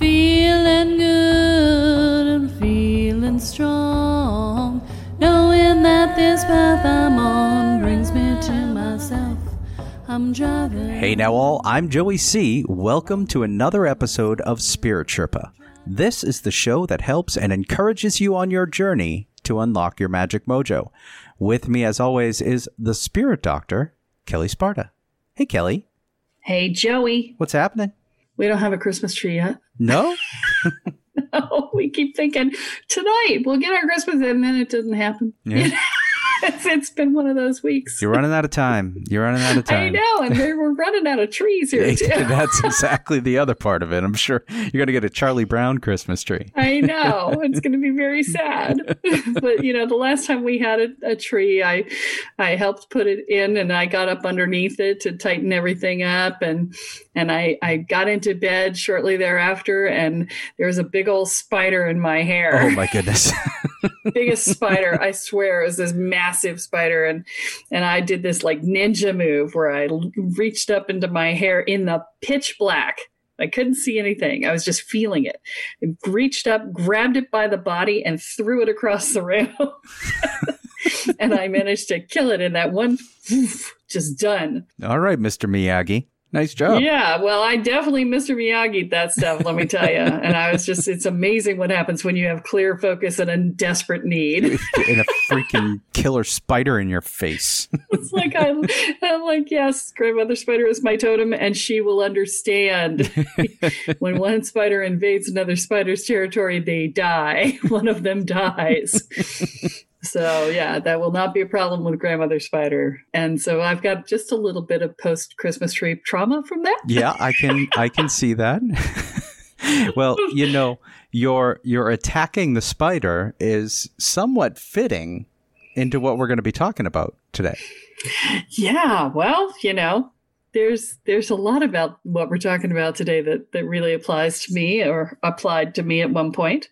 feeling good and feeling strong, knowing that this path I'm on brings me to myself. I'm driving. Hey now, all, I'm Joey C. Welcome to another episode of Spirit Sherpa. This is the show that helps and encourages you on your journey to unlock your magic mojo. With me, as always, is the Spirit Doctor, Kelle Sparta. Hey, Kelle, Hey, Joey. what's happening? We don't have a Christmas tree yet. No? No, we keep thinking tonight we'll get our Christmas, and then it doesn't happen. Yeah. it's, been one of those weeks. You're running out of time. You're running out of time. I know, and we're we're running out of trees here too. That's exactly the other part of it. I'm sure you're going to get a Charlie Brown Christmas tree. I know it's going to be very sad, but you know, the last time we had a, a tree, I I helped put it in, and I got up underneath it to tighten everything up, and and I I got into bed shortly thereafter, and there was a big old spider in my hair. Oh my goodness. Biggest spider i swear it was this massive spider and and i did this like ninja move where i reached up into my hair in the pitch black i couldn't see anything i was just feeling it I reached up grabbed it by the body and threw it across the room and i managed to kill it in that one just done All right, Mr. Miyagi. Nice job. yeah, well, I definitely Mr. Miyagi that stuff, let me tell you. And I was just, it's amazing what happens when you have clear focus and a desperate need. and a freaking killer spider in your face. It's like I, I'm like, yes, grandmother spider is my totem, and she will understand. when one spider invades another spider's territory, they die. One of them dies. So yeah, that will not be a problem with grandmother spider. And so I've got just a little bit of post Christmas tree trauma from that. yeah, I can I can see that. well, you know, your your attacking the spider is somewhat fitting into what we're going to be talking about today. Yeah, well, you know, there's there's a lot about what we're talking about today that that really applies to me or applied to me at one point.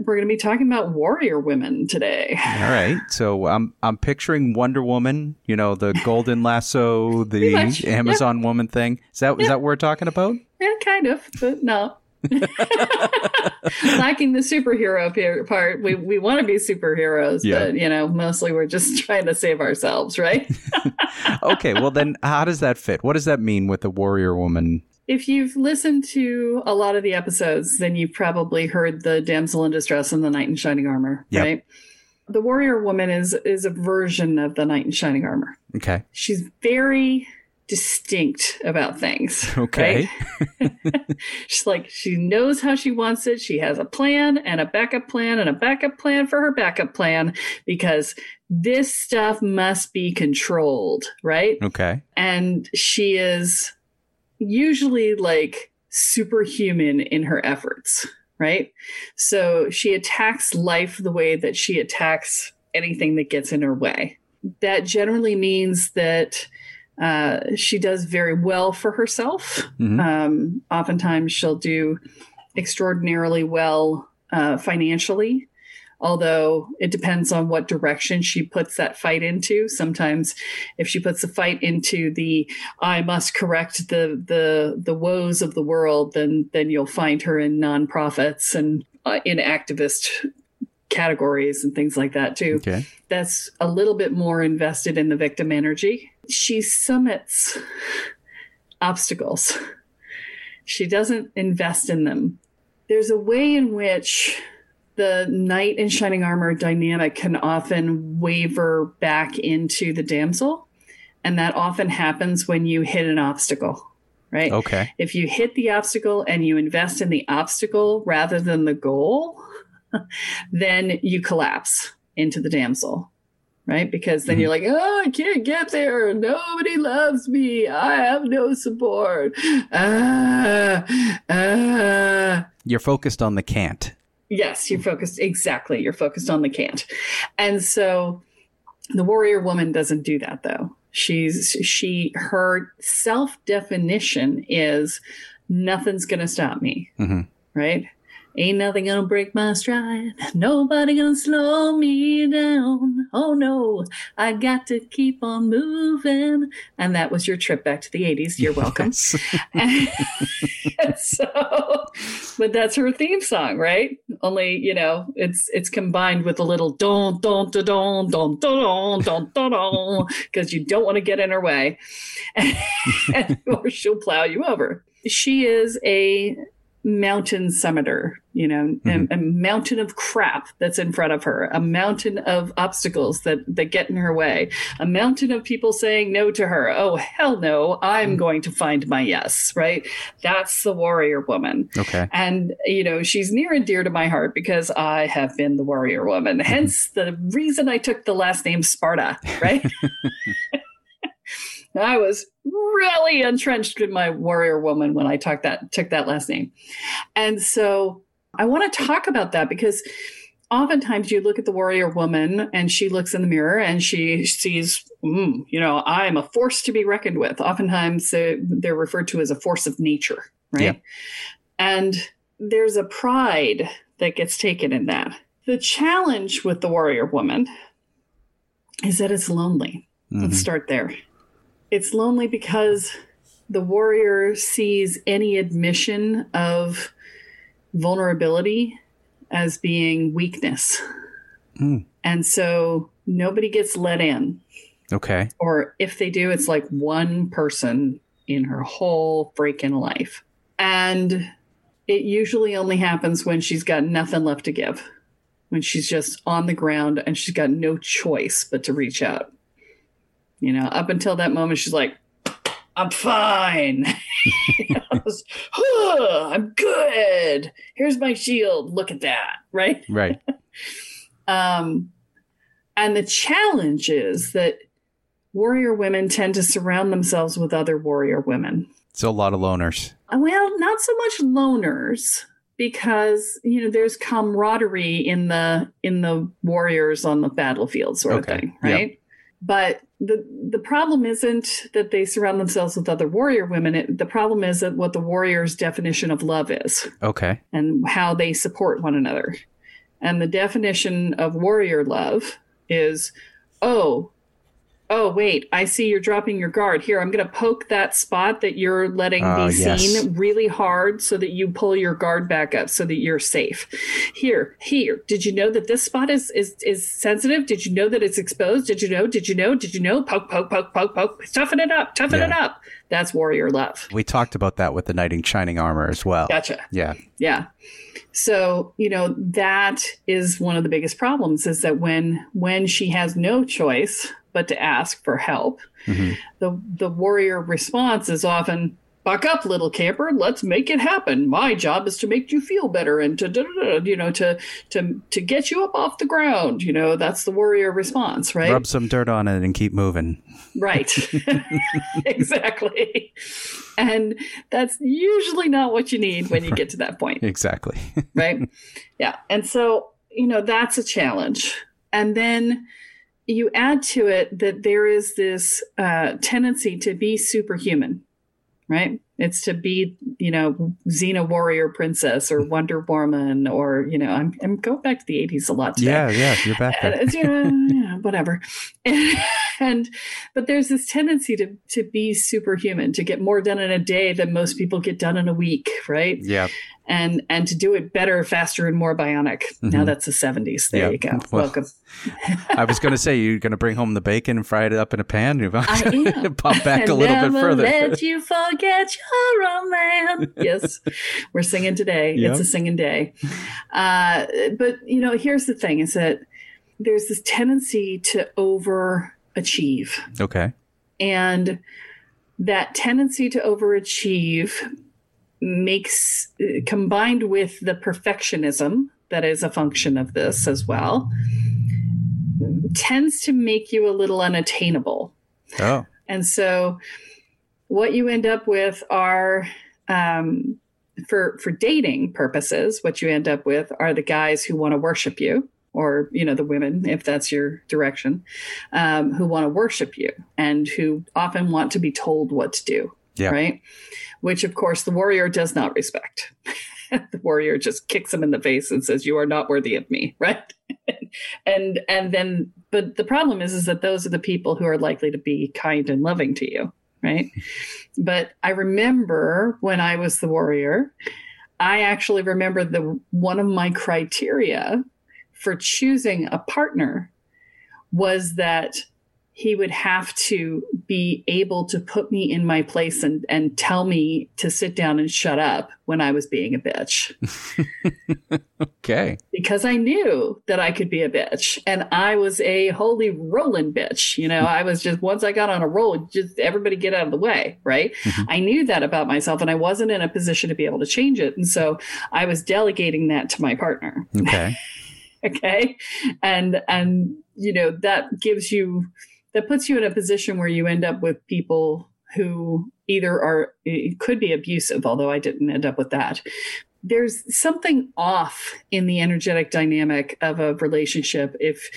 We're going to be talking about warrior women today. All right. So I'm I'm picturing Wonder Woman, you know, the golden lasso, the yeah. Amazon woman thing. Is that is that what we're talking about? Yeah, kind of, but no. Lacking the superhero part. We we want to be superheroes, Yeah. but you know, mostly we're just trying to save ourselves, right? Okay, well then how does that fit? What does that mean with the warrior woman? If you've listened to a lot of the episodes, then you've probably heard the damsel in distress and the knight in shining armor, Yep. right? The warrior woman is is a version of the knight in shining armor. Okay. She's very distinct about things. Okay. right? She's like she knows how she wants it. She has a plan and a backup plan and a backup plan for her backup plan because this stuff must be controlled, right? Okay. and she is usually like superhuman in her efforts, right? So she attacks life the way that she attacks anything that gets in her way. That generally means that uh, she does very well for herself. Mhm. Um, oftentimes, she'll do extraordinarily well uh, financially. Although it depends on what direction she puts that fight into. Sometimes, if she puts the fight into the "I must correct the the the woes of the world," then then you'll find her in nonprofits and uh, in activist categories and things like that too Okay. that's a little bit more invested in the victim energy. She summits obstacles. She doesn't invest in them. There's a way in which the knight in shining armor dynamic can often waver back into the damsel. And that often happens when you hit an obstacle, right? Okay. if you hit the obstacle and you invest in the obstacle rather than the goal, then you collapse into the damsel, right? Because then you're like, oh, I can't get there. Nobody loves me. I have no support. Ah, ah. You're focused on the can't. Yes, you're focused. Exactly. You're focused on the can't. And so the warrior woman doesn't do that though. She's, she, her self definition is nothing's going to stop me. Mhm. Right? Ain't nothing gonna break my stride. Nobody gonna slow me down. Oh no, I got to keep on moving. And that was your trip back to the 80s. You're welcome. And so, but that's her theme song, right? Only you know, it's it's combined with a little don don don don don don don don don because you don't want to get in her way, or she'll plow you over. She is a mountain summiter, you know, Mhm. a, a mountain of crap that's in front of her, a mountain of obstacles that that get in her way, a mountain of people saying no to her. Oh hell no, I'm going to find my yes, right? That's the warrior woman. Okay. And, you know, she's near and dear to my heart because I have been the warrior woman. Hence the reason I took the last name Sparta, right? I was really entrenched in my warrior woman when I took that took that last name. And so I want to talk about that because oftentimes you look at the warrior woman and she looks in the mirror and she sees, mm, you know, I'm a force to be reckoned with. Oftentimes uh, they're referred to as a force of nature, right? Yeah. And there's a pride that gets taken in that. The challenge with the warrior woman is that it's lonely. Let's Mhm. start there. It's lonely because the warrior sees any admission of vulnerability as being weakness. Mm. And so nobody gets let in. Okay. Or if they do, it's like one person in her whole freaking life. And it usually only happens when she's got nothing left to give, when she's just on the ground and she's got no choice but to reach out. You know, up until that moment, she's like, I'm fine. You know, it's, "Huh, I'm good. Here's my shield. Look at that. Right. Right. Um, and the challenge is that warrior women tend to surround themselves with other warrior women. So a lot of loners. Uh, Well, not so much loners because you know there's camaraderie in the in the warriors on the battlefield sort Okay, of thing, right? But the the problem isn't that they surround themselves with other warrior women. It, the problem is that what the warrior's definition of love is Okay. and how they support one another. And the definition of warrior love is, oh, oh, wait, I see you're dropping your guard. Here, I'm going to poke that spot that you're letting Ah, be yes. seen really hard so that you pull your guard back up so that you're safe. Here, here. Did you know that this spot is is is sensitive? Did you know that it's exposed? Did you know? Did you know? Did you know? Poke, poke, poke, poke, poke. Toughen it up. Toughen it up. That's warrior love. We talked about that with the knight in shining armor as well. Gotcha. Yeah. Yeah. So, you know, that is one of the biggest problems is that when when she has no choice but to ask for help, Mhm. the the warrior response is often, buck up, little camper. Let's make it happen. My job is to make you feel better and to, you know, to to to get you up off the ground. You know, that's the warrior response, right? Rub some dirt on it and keep moving. Right. exactly. And that's usually not what you need when you get to that point. Exactly. right? Yeah. And so, you know, that's a challenge. And then you add to it that there is this uh, tendency to be superhuman, right? It's to be, you know, Xena warrior princess or Wonder Woman, or you know, I'm I'm going back to the '80s a lot today. Yeah, yeah, you're back there. And, you yeah, whatever. And, but there's this tendency to to be superhuman, to get more done in a day than most people get done in a week, right? Yeah. And and to do it better, faster, and more bionic. Now Mhm. that's the '70s. There Yeah. you go. Well, Welcome. I was going to say you're going to bring home the bacon and fry it up in a pan. You I am. pop back a little bit further. Let you forget your man. yes, we're singing today. Yep. It's a singing day. Uh, but you know, here's the thing: is that there's this tendency to overachieve, Okay. and that tendency to overachieve makes combined with the perfectionism that is a function of this as well tends to make you a little unattainable Oh. and so what you end up with are um, for for dating purposes, what you end up with are the guys who want to worship you, or you know the women, if that's your direction, um, who want to worship you and who often want to be told what to do. Yeah. Right. Which of course the warrior does not respect. the warrior just kicks him in the face and says, "You are not worthy of me." Right. and and then but the problem is is that those are the people who are likely to be kind and loving to you right but i remember when i was the warrior i actually remember the one of my criteria for choosing a partner was that he would have to be able to put me in my place and, and tell me to sit down and shut up when I was being a bitch Okay. because I knew that I could be a bitch and I was a holy rolling bitch. You know, I was just, once I got on a roll, just everybody get out of the way, right? Mhm. I knew that about myself and I wasn't in a position to be able to change it. And so I was delegating that to my partner. Okay. Okay. And, and, you know, that gives you, that puts you in a position where you end up with people who either are, could be abusive, although I didn't end up with that there's something off in the energetic dynamic of a relationship if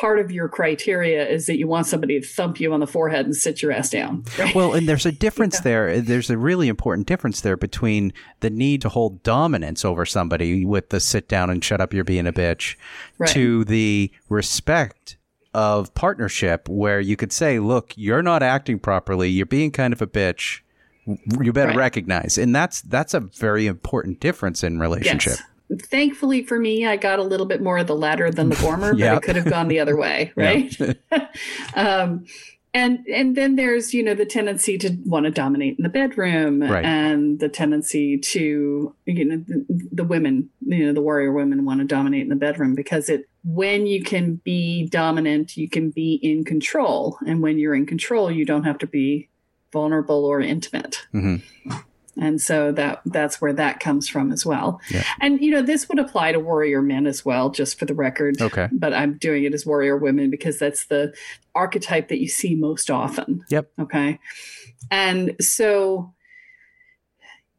part of your criteria is that you want somebody to thump you on the forehead and sit your ass down. Right? Well, and there's a difference there. There's a really important difference there between the need to hold dominance over somebody with the sit down and shut up, you're being a bitch, Right. to the respect of partnership where you could say, look, you're not acting properly. You're being kind of a bitch. You better Right. recognize. And that's that's a very important difference in relationship. Yes. Thankfully for me, I got a little bit more of the latter than the former, Yeah. but it could have gone the other way, right? um, and and then there's you know the tendency to want to dominate in the bedroom, Right. and the tendency to you know the, the women, you know the warrior women want to dominate in the bedroom because it when you can be dominant, you can be in control, and when you're in control, you don't have to be vulnerable or intimate hmm and so that that's where that comes from as well Yeah. and you know this would apply to warrior men as well just for the record Okay. but i'm doing it as warrior women because that's the archetype that you see most often Yep. okay and so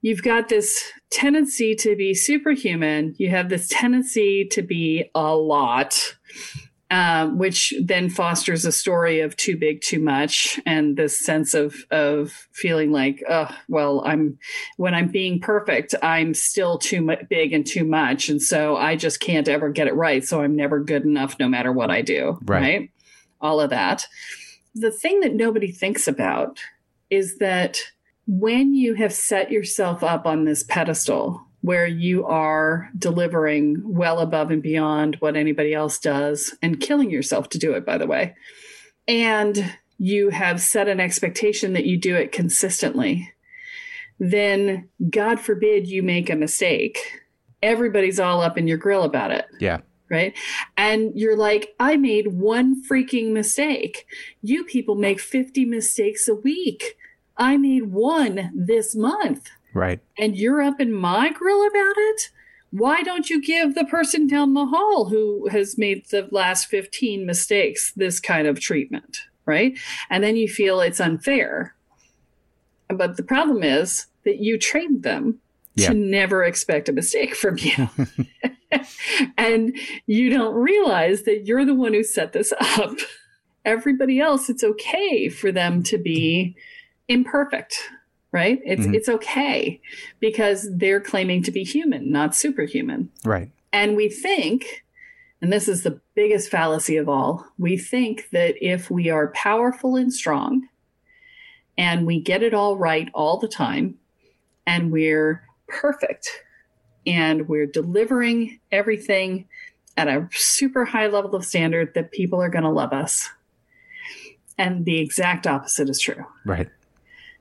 you've got this tendency to be superhuman you have this tendency to be a lot um, which then fosters a story of too big, too much, and this sense of of feeling like, oh, well, I'm when I'm being perfect, I'm still too mu- big and too much, and so I just can't ever get it right. So I'm never good enough, no matter what I do. Right. All of that. The thing that nobody thinks about is that when you have set yourself up on this pedestal where you are delivering well above and beyond what anybody else does and killing yourself to do it, by the way, and you have set an expectation that you do it consistently, then God forbid you make a mistake. Everybody's all up in your grill about it Yeah. right? And you're like, I made one freaking mistake. You people make 50 mistakes a week. I made one this month Right. and you're up in my grill about it. Why don't you give the person down the hall who has made the last 15 mistakes this kind of treatment? Right. And then you feel it's unfair. But the problem is that you trained them Yeah. to never expect a mistake from you. and you don't realize that you're the one who set this up. Everybody else, it's okay for them to be imperfect, right? It's Mhm. it's okay because they're claiming to be human, not superhuman. Right. And we think, and this is the biggest fallacy of all, we think that if we are powerful and strong and we get it all right all the time and we're perfect and we're delivering everything at a super high level of standard that people are going to love us. And the exact opposite is true Right.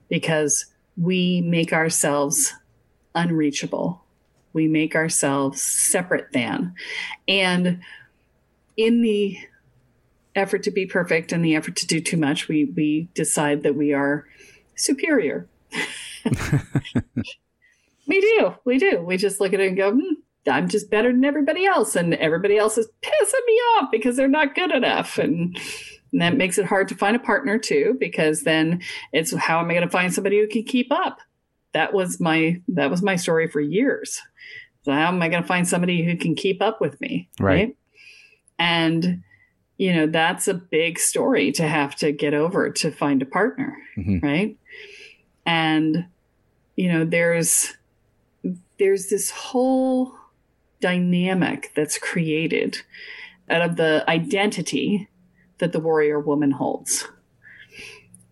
because we make ourselves unreachable. We make ourselves separate than. And in the effort to be perfect and the effort to do too much, we, we decide that we are superior. we do. We do. We just look at it and go, hmm, I'm just better than everybody else. And everybody else is pissing me off because they're not good enough. And, and that makes it hard to find a partner too, because then it's how am I going to find somebody who can keep up? That was my that was my story for years. So how am I going to find somebody who can keep up with me? Right. And you know that's a big story to have to get over to find a partner, Mhm. right? And you know there's there's this whole dynamic that's created out of the identity that the warrior woman holds.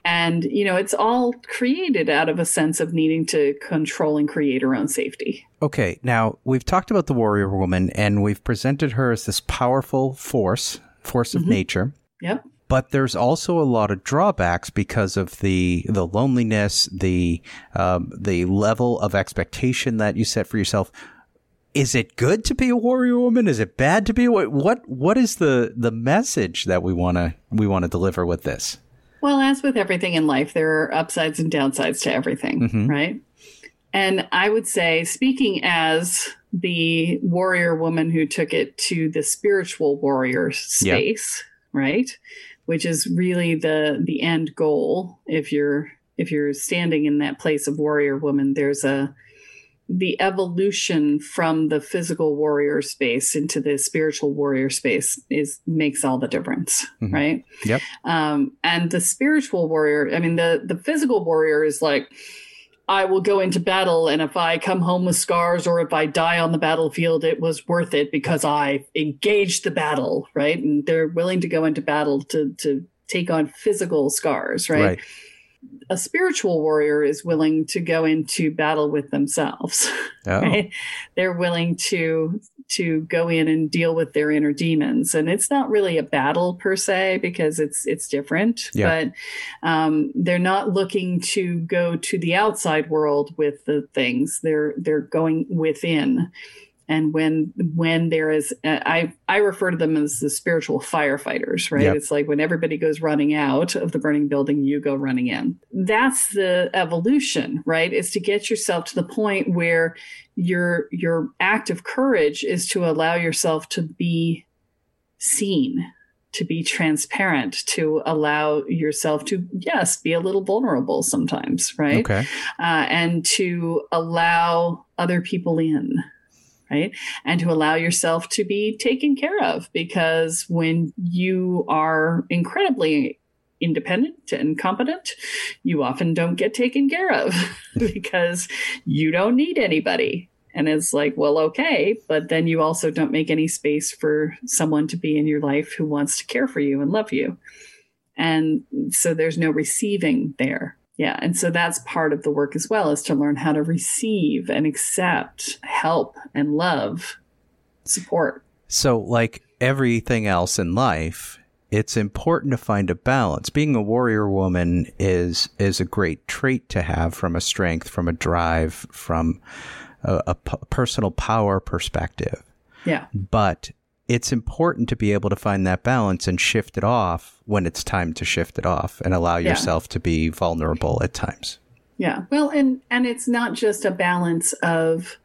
And, you know, it's all created out of a sense of needing to control and create her own safety. Okay, now we've talked about the warrior woman and we've presented her as this powerful force, force of Mhm. nature. Yep. But there's also a lot of drawbacks because of the the loneliness, the um, the level of expectation that you set for yourself. Is it good to be a warrior woman? Is it bad to be a what? What is the the message that we want to we want to deliver with this? Well, as with everything in life, there are upsides and downsides to everything, Mhm. right? And I would say, speaking as the warrior woman who took it to the spiritual warrior space, right? Which is really the the end goal. If you're if you're standing in that place of warrior woman, there's a the evolution from the physical warrior space into the spiritual warrior space is makes all the difference, Mhm. right? Yep. um, and the spiritual warrior i mean the the physical warrior is like i will go into battle and if i come home with scars or if i die on the battlefield it was worth it because i engaged the battle right and they're willing to go into battle to to take on physical scars right, Right. A spiritual warrior is willing to go into battle with themselves Oh, right? They're willing to to go in and deal with their inner demons, and it's not really a battle per se because it's it's different. Yeah. But um, they're not looking to go to the outside world with the things. They're they're going within. And when when there is, uh, I I refer to them as the spiritual firefighters, right? Yep. It's like when everybody goes running out of the burning building, you go running in. That's the evolution, right? Is to get yourself to the point where your your act of courage is to allow yourself to be seen to be transparent to allow yourself to yes be a little vulnerable sometimes right okay. uh, and to allow other people in right? And to allow yourself to be taken care of because when you are incredibly independent and competent you often don't get taken care of because you don't need anybody. And it's like well okay but then you also don't make any space for someone to be in your life who wants to care for you and love you. And so there's no receiving there yeah and so that's part of the work as well is to learn how to receive and accept help and love support So, like everything else in life, it's important to find a balance. Being a warrior woman is is a great trait to have from a strength, from a drive, from a, a p- personal power perspective. yeah But it's important to be able to find that balance and shift it off when it's time to shift it off and allow Yeah. yourself to be vulnerable at times. Yeah. Well, and and it's not just a balance of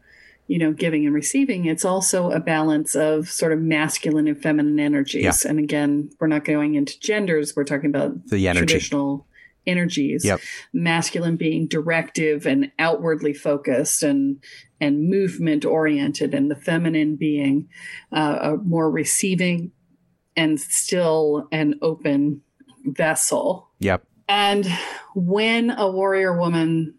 you know giving and receiving it's also a balance of sort of masculine and feminine energies and again we're not going into genders we're talking about The energy. traditional energies Yep. masculine being directive and outwardly focused and and movement oriented and the feminine being uh, a more receiving and still an open vessel Yep. and when a warrior woman,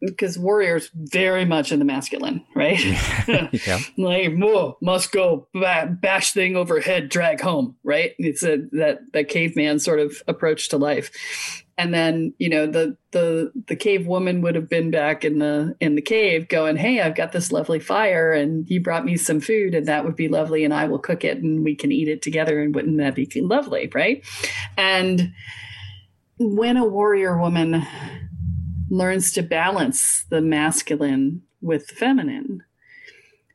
because warriors very much in the masculine, right? yeah. like, whoa, must go bash thing overhead, drag home, right? It's a that that caveman sort of approach to life. And then you know the the the cave woman would have been back in the in the cave going, hey, I've got this lovely fire, and you brought me some food, and that would be lovely, and I will cook it, and we can eat it together, and wouldn't that be lovely, right? And when a warrior woman learns to balance the masculine with the feminine,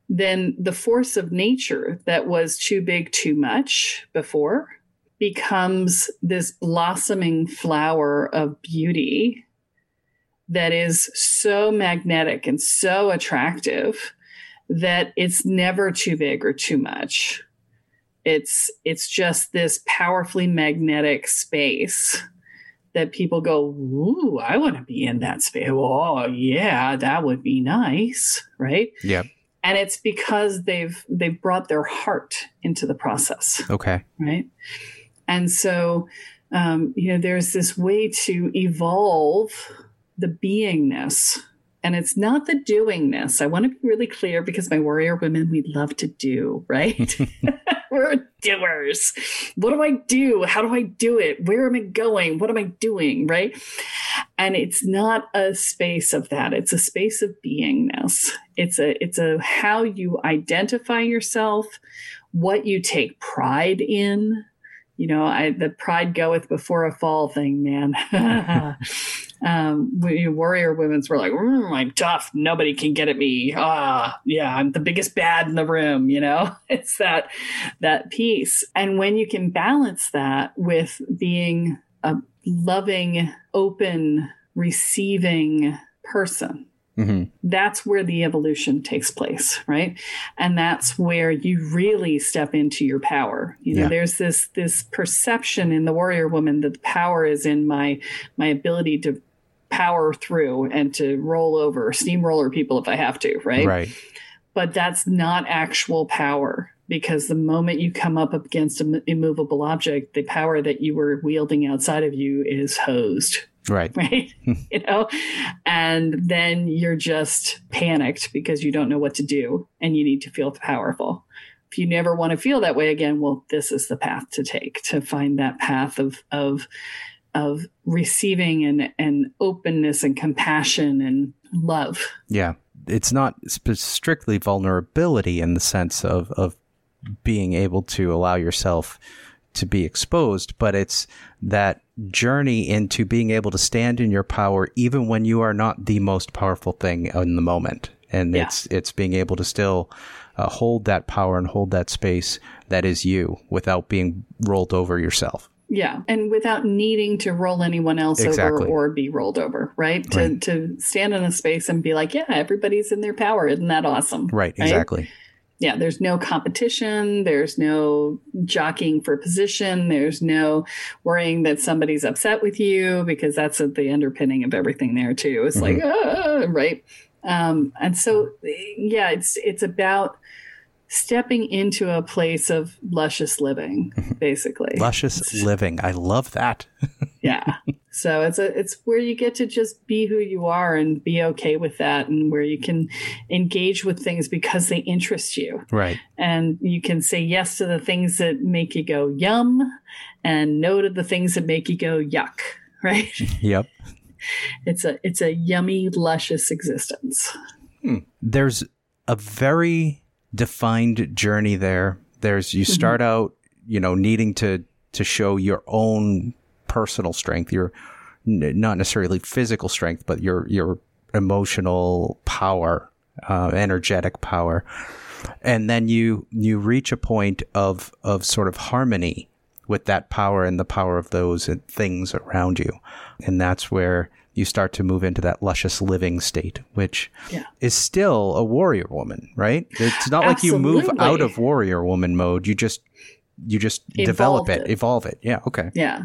then the force of nature that was too big, too much before becomes this blossoming flower of beauty that is so magnetic and so attractive that it's never too big or too much. It's it's just this powerfully magnetic space that people go, Ooh, I want to be in that space. Oh, yeah, that would be nice, right? Yep. And it's because they've they've brought their heart into the process, Okay. right? And so, um, you know, there's this way to evolve the beingness. And it's not the doingness. I want to be really clear because my warrior women, we love to do, right? We're doers. What do I do? How do I do it? Where am I going? What am I doing? Right. And it's not a space of that. It's a space of beingness. It's a it's a how you identify yourself, what you take pride in. You know, I the pride goeth before a fall thing, man. um, warrior women's were like, "Mm, I'm tough. Nobody can get at me. Ah, yeah, I'm the biggest bad in the room. You know, it's that that piece. And when you can balance that with being a loving, open, receiving person, hmm that's where the evolution takes place right? And that's where you really step into your power. You know Yeah. there's this this perception in the warrior woman that the power is in my my ability to power through and to roll over steamroller people if i have to right? Right. but that's not actual power because the moment you come up against an immovable object the power that you were wielding outside of you is hosed Right. right? you know, and then you're just panicked because you don't know what to do and you need to feel powerful. If you never want to feel that way again, well, this is the path to take to find that path of of of receiving and and openness and compassion and love. Yeah. It's not sp- strictly vulnerability in the sense of, of being able to allow yourself to be exposed, but it's that journey into being able to stand in your power even when you are not the most powerful thing in the moment. And Yeah. it's it's being able to still uh, hold that power and hold that space that is you without being rolled over yourself. Yeah, and without needing to roll anyone else Exactly. over or be rolled over, right? To Right. to stand in a space and be like, yeah, everybody's in their power. Isn't that awesome? Right, exactly. Yeah, there's no competition. There's no jockeying for position. There's no worrying that somebody's upset with you because that's at the underpinning of everything there too. It's like, ah, right. Um, and so, yeah, it's it's about stepping into a place of luscious living, basically. Luscious living. I love that. yeah. So it's a it's where you get to just be who you are and be okay with that, and where you can engage with things because they interest you Right. and you can say yes to the things that make you go yum and no to the things that make you go yuck right Yep. it's a it's a yummy luscious existence hmm. there's a very defined journey there. There's you mm-hmm. start out, you know, needing to to show your own personal strength, your not necessarily physical strength, but your your emotional power, uh, energetic power. and then you you reach a point of of sort of harmony with that power and the power of those things around you, and that's where you start to move into that luscious living state, which Yeah. is still a warrior woman, right? It's not like you move out of warrior woman mode. You just you just develop it, it. evolve it. Yeah. Okay. Yeah.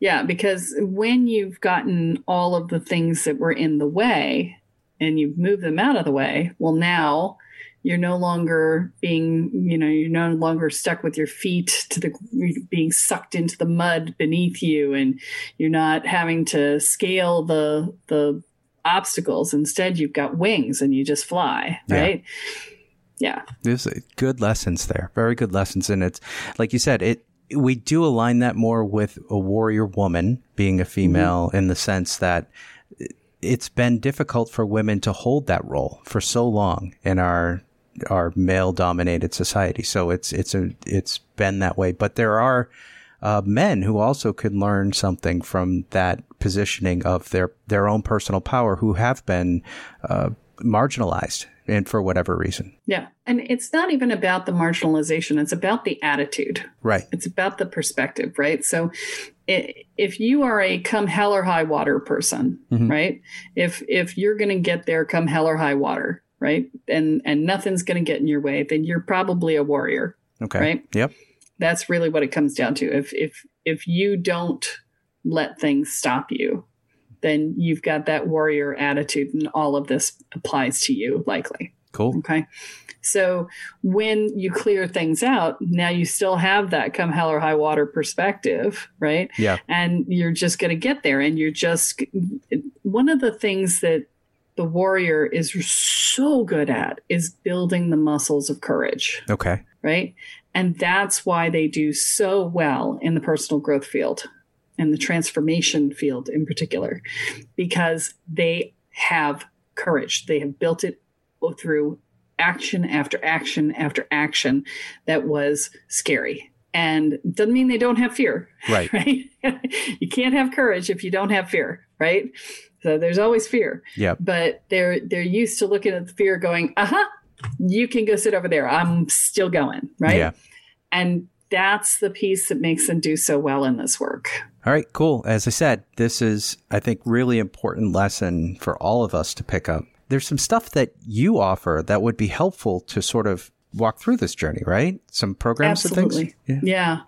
Yeah. Because when you've gotten all of the things that were in the way and you've moved them out of the way, well, now you're no longer being, you know, you're no longer stuck with your feet to the being sucked into the mud beneath you and you're not having to scale the, the, obstacles instead you've got wings and you just fly right yeah There's uh, good lessons there. Very good lessons. And it's like you said, it we do align that more with a warrior woman being a female in the sense that it's been difficult for women to hold that role for so long in our our male dominated society. So it's it's a it's been that way. But there are uh, men who also could learn something from that positioning of their their own personal power who have been uh, marginalized and for whatever reason. yeah and it's not even about the marginalization it's about the attitude Right. it's about the perspective right so if you are a come hell or high water person Mhm. right if if you're going to get there come hell or high water right and and nothing's going to get in your way then you're probably a warrior Okay. Right. Yep. that's really what it comes down to if if if you don't let things stop you then you've got that warrior attitude and all of this applies to you likely Cool. Okay. So when you clear things out, now you still have that come hell or high water perspective, right? Yeah. And you're just going to get there. And you're just one of the things that the warrior is so good at is building the muscles of courage, Okay. right? And that's why they do so well in the personal growth field and the transformation field in particular, because they have courage. They have built it through action after action after action that was scary. And doesn't mean they don't have fear, Right. right? you can't have courage if you don't have fear, right? So there's always fear. Yeah. But they're they're used to looking at the fear going, uh-huh, you can go sit over there. I'm still going, right? Yeah. And that's the piece that makes them do so well in this work. All right. Cool. As I said, this is, I think, really important lesson for all of us to pick up. There's some stuff that you offer that would be helpful to sort of walk through this journey, right? Some programs and Absolutely. things. Yeah.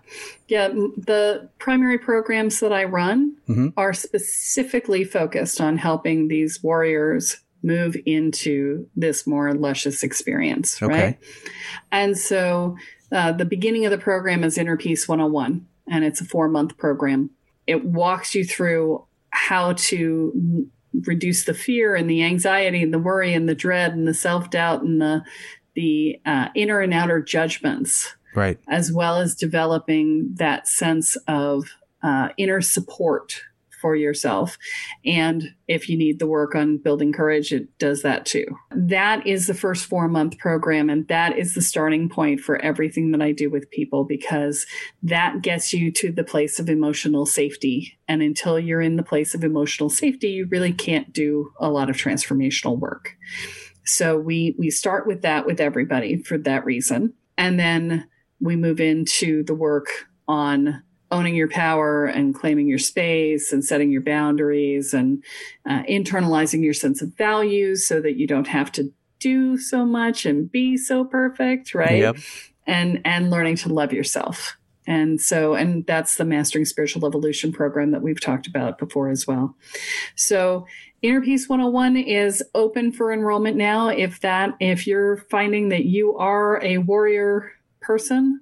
Yeah. m- The primary programs that I run Mhm. are specifically focused on helping these warriors move into this more luscious experience. Okay. Right. And so uh, the beginning of the program is Inner Peace 101, and it's a four month program. It walks you through how to reduce the fear and the anxiety and the worry and the dread and the self doubt and the the uh, inner and outer judgments Right. as well as developing that sense of uh, inner support for yourself. And if you need the work on building courage, it does that too. That is the first four month program. And that is the starting point for everything that I do with people because that gets you to the place of emotional safety. And until you're in the place of emotional safety, you really can't do a lot of transformational work. So we we start with that with everybody for that reason. And then we move into the work on owning your power and claiming your space and setting your boundaries and uh, internalizing your sense of values so that you don't have to do so much and be so perfect right? Yep. and and learning to love yourself. And so and that's the mastering spiritual evolution program that we've talked about before as well. So inner peace 101 is open for enrollment now. If that if you're finding that you are a warrior person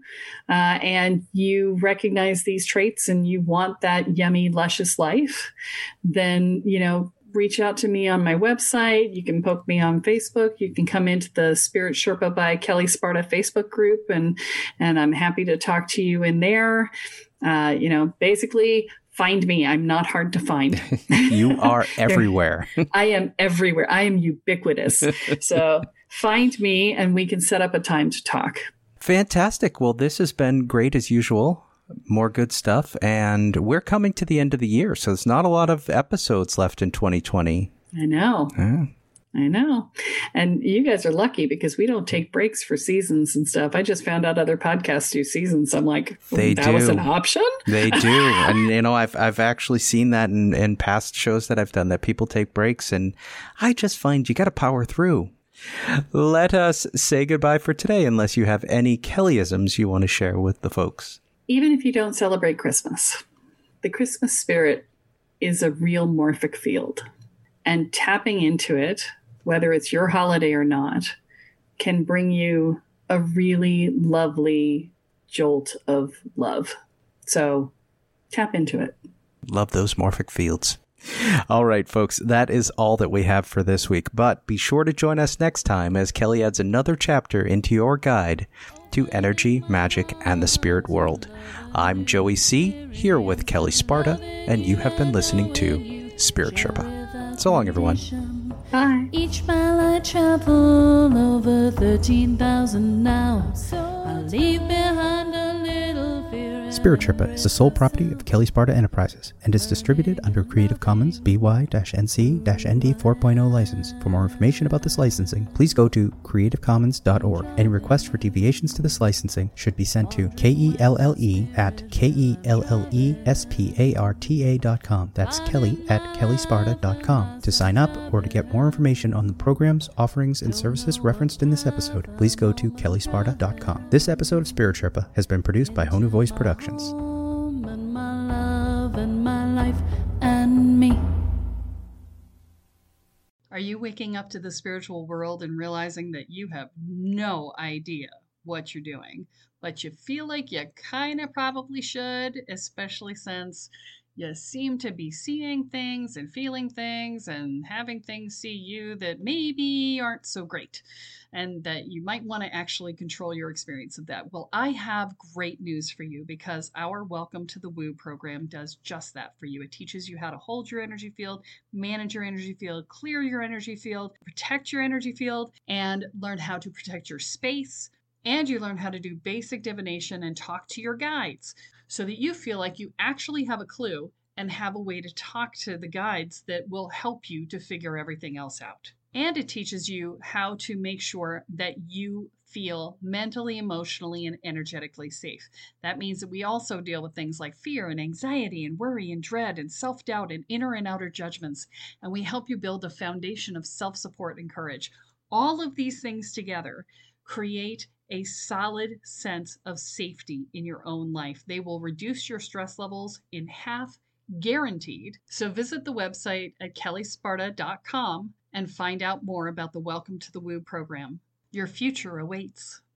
uh, and you recognize these traits and you want that yummy luscious life then you know reach out to me on my website you can poke me on facebook you can come into the spirit sherpa by kelle sparta facebook group and and i'm happy to talk to you in there uh, you know basically find me i'm not hard to find You are everywhere. I am everywhere. I am ubiquitous. so find me and we can set up a time to talk. Fantastic. Well, this has been great as usual. More good stuff. And we're coming to the end of the year. So there's not a lot of episodes left in 2020. I know. Yeah. I know. And you guys are lucky because we don't take breaks for seasons and stuff. I just found out other podcasts do seasons. I'm like, They that was an option? They do, and you know, I've I've actually seen that in, in past shows that I've done that people take breaks, and I just find you got to power through. Let us say goodbye for today, unless you have any Kellyisms you want to share with the folks. Even if you don't celebrate Christmas, the Christmas spirit is a real morphic field. And tapping into it, whether it's your holiday or not, can bring you a really lovely jolt of love. So tap into it. Love those morphic fields. All right, folks, that is all that we have for this week. But be sure to join us next time as Kelle adds another chapter into your guide to energy, magic, and the spirit world. I'm Joey C., here with Kelle Sparta, and you have been listening to Spirit Sherpa. So long, everyone. Bye. Each mile I travel over 13,000 now. I leave behind a little fear. Spirit is the sole property of Kelle Sparta Enterprises and is distributed under Creative Commons BY-NC-ND 4.0 license. For more information about this licensing, please go to creativecommons.org. Any requests for deviations to this licensing should be sent to K-E-L-L-E at K-E-L-L-E-S-P-A-R-T-A.com. That's Kelle at kellesparta.com. To sign up or to get more information on the programs, offerings, and services referenced in this episode, please go to kellesparta.com. This episode of Spirit has been produced by Honu Voice Productions. Home and my love and my life and me. Are you waking up to the spiritual world and realizing that you have no idea what you're doing, but you feel like you kind of probably should, especially since you seem to be seeing things and feeling things and having things see you that maybe aren't so great and that you might want to actually control your experience of that. Well, I have great news for you because our Welcome to the Woo program does just that for you. It teaches you how to hold your energy field, manage your energy field, clear your energy field, protect your energy field, and learn how to protect your space. And you learn how to do basic divination and talk to your guides so that you feel like you actually have a clue and have a way to talk to the guides that will help you to figure everything else out. And it teaches you how to make sure that you feel mentally, emotionally, and energetically safe. That means that we also deal with things like fear and anxiety and worry and dread and self doubt and inner and outer judgments. And we help you build a foundation of self support and courage. All of these things together create a solid sense of safety in your own life. They will reduce your stress levels in half, guaranteed. So visit the website at kellesparta.com and find out more about the Welcome to the Woo program. Your future awaits.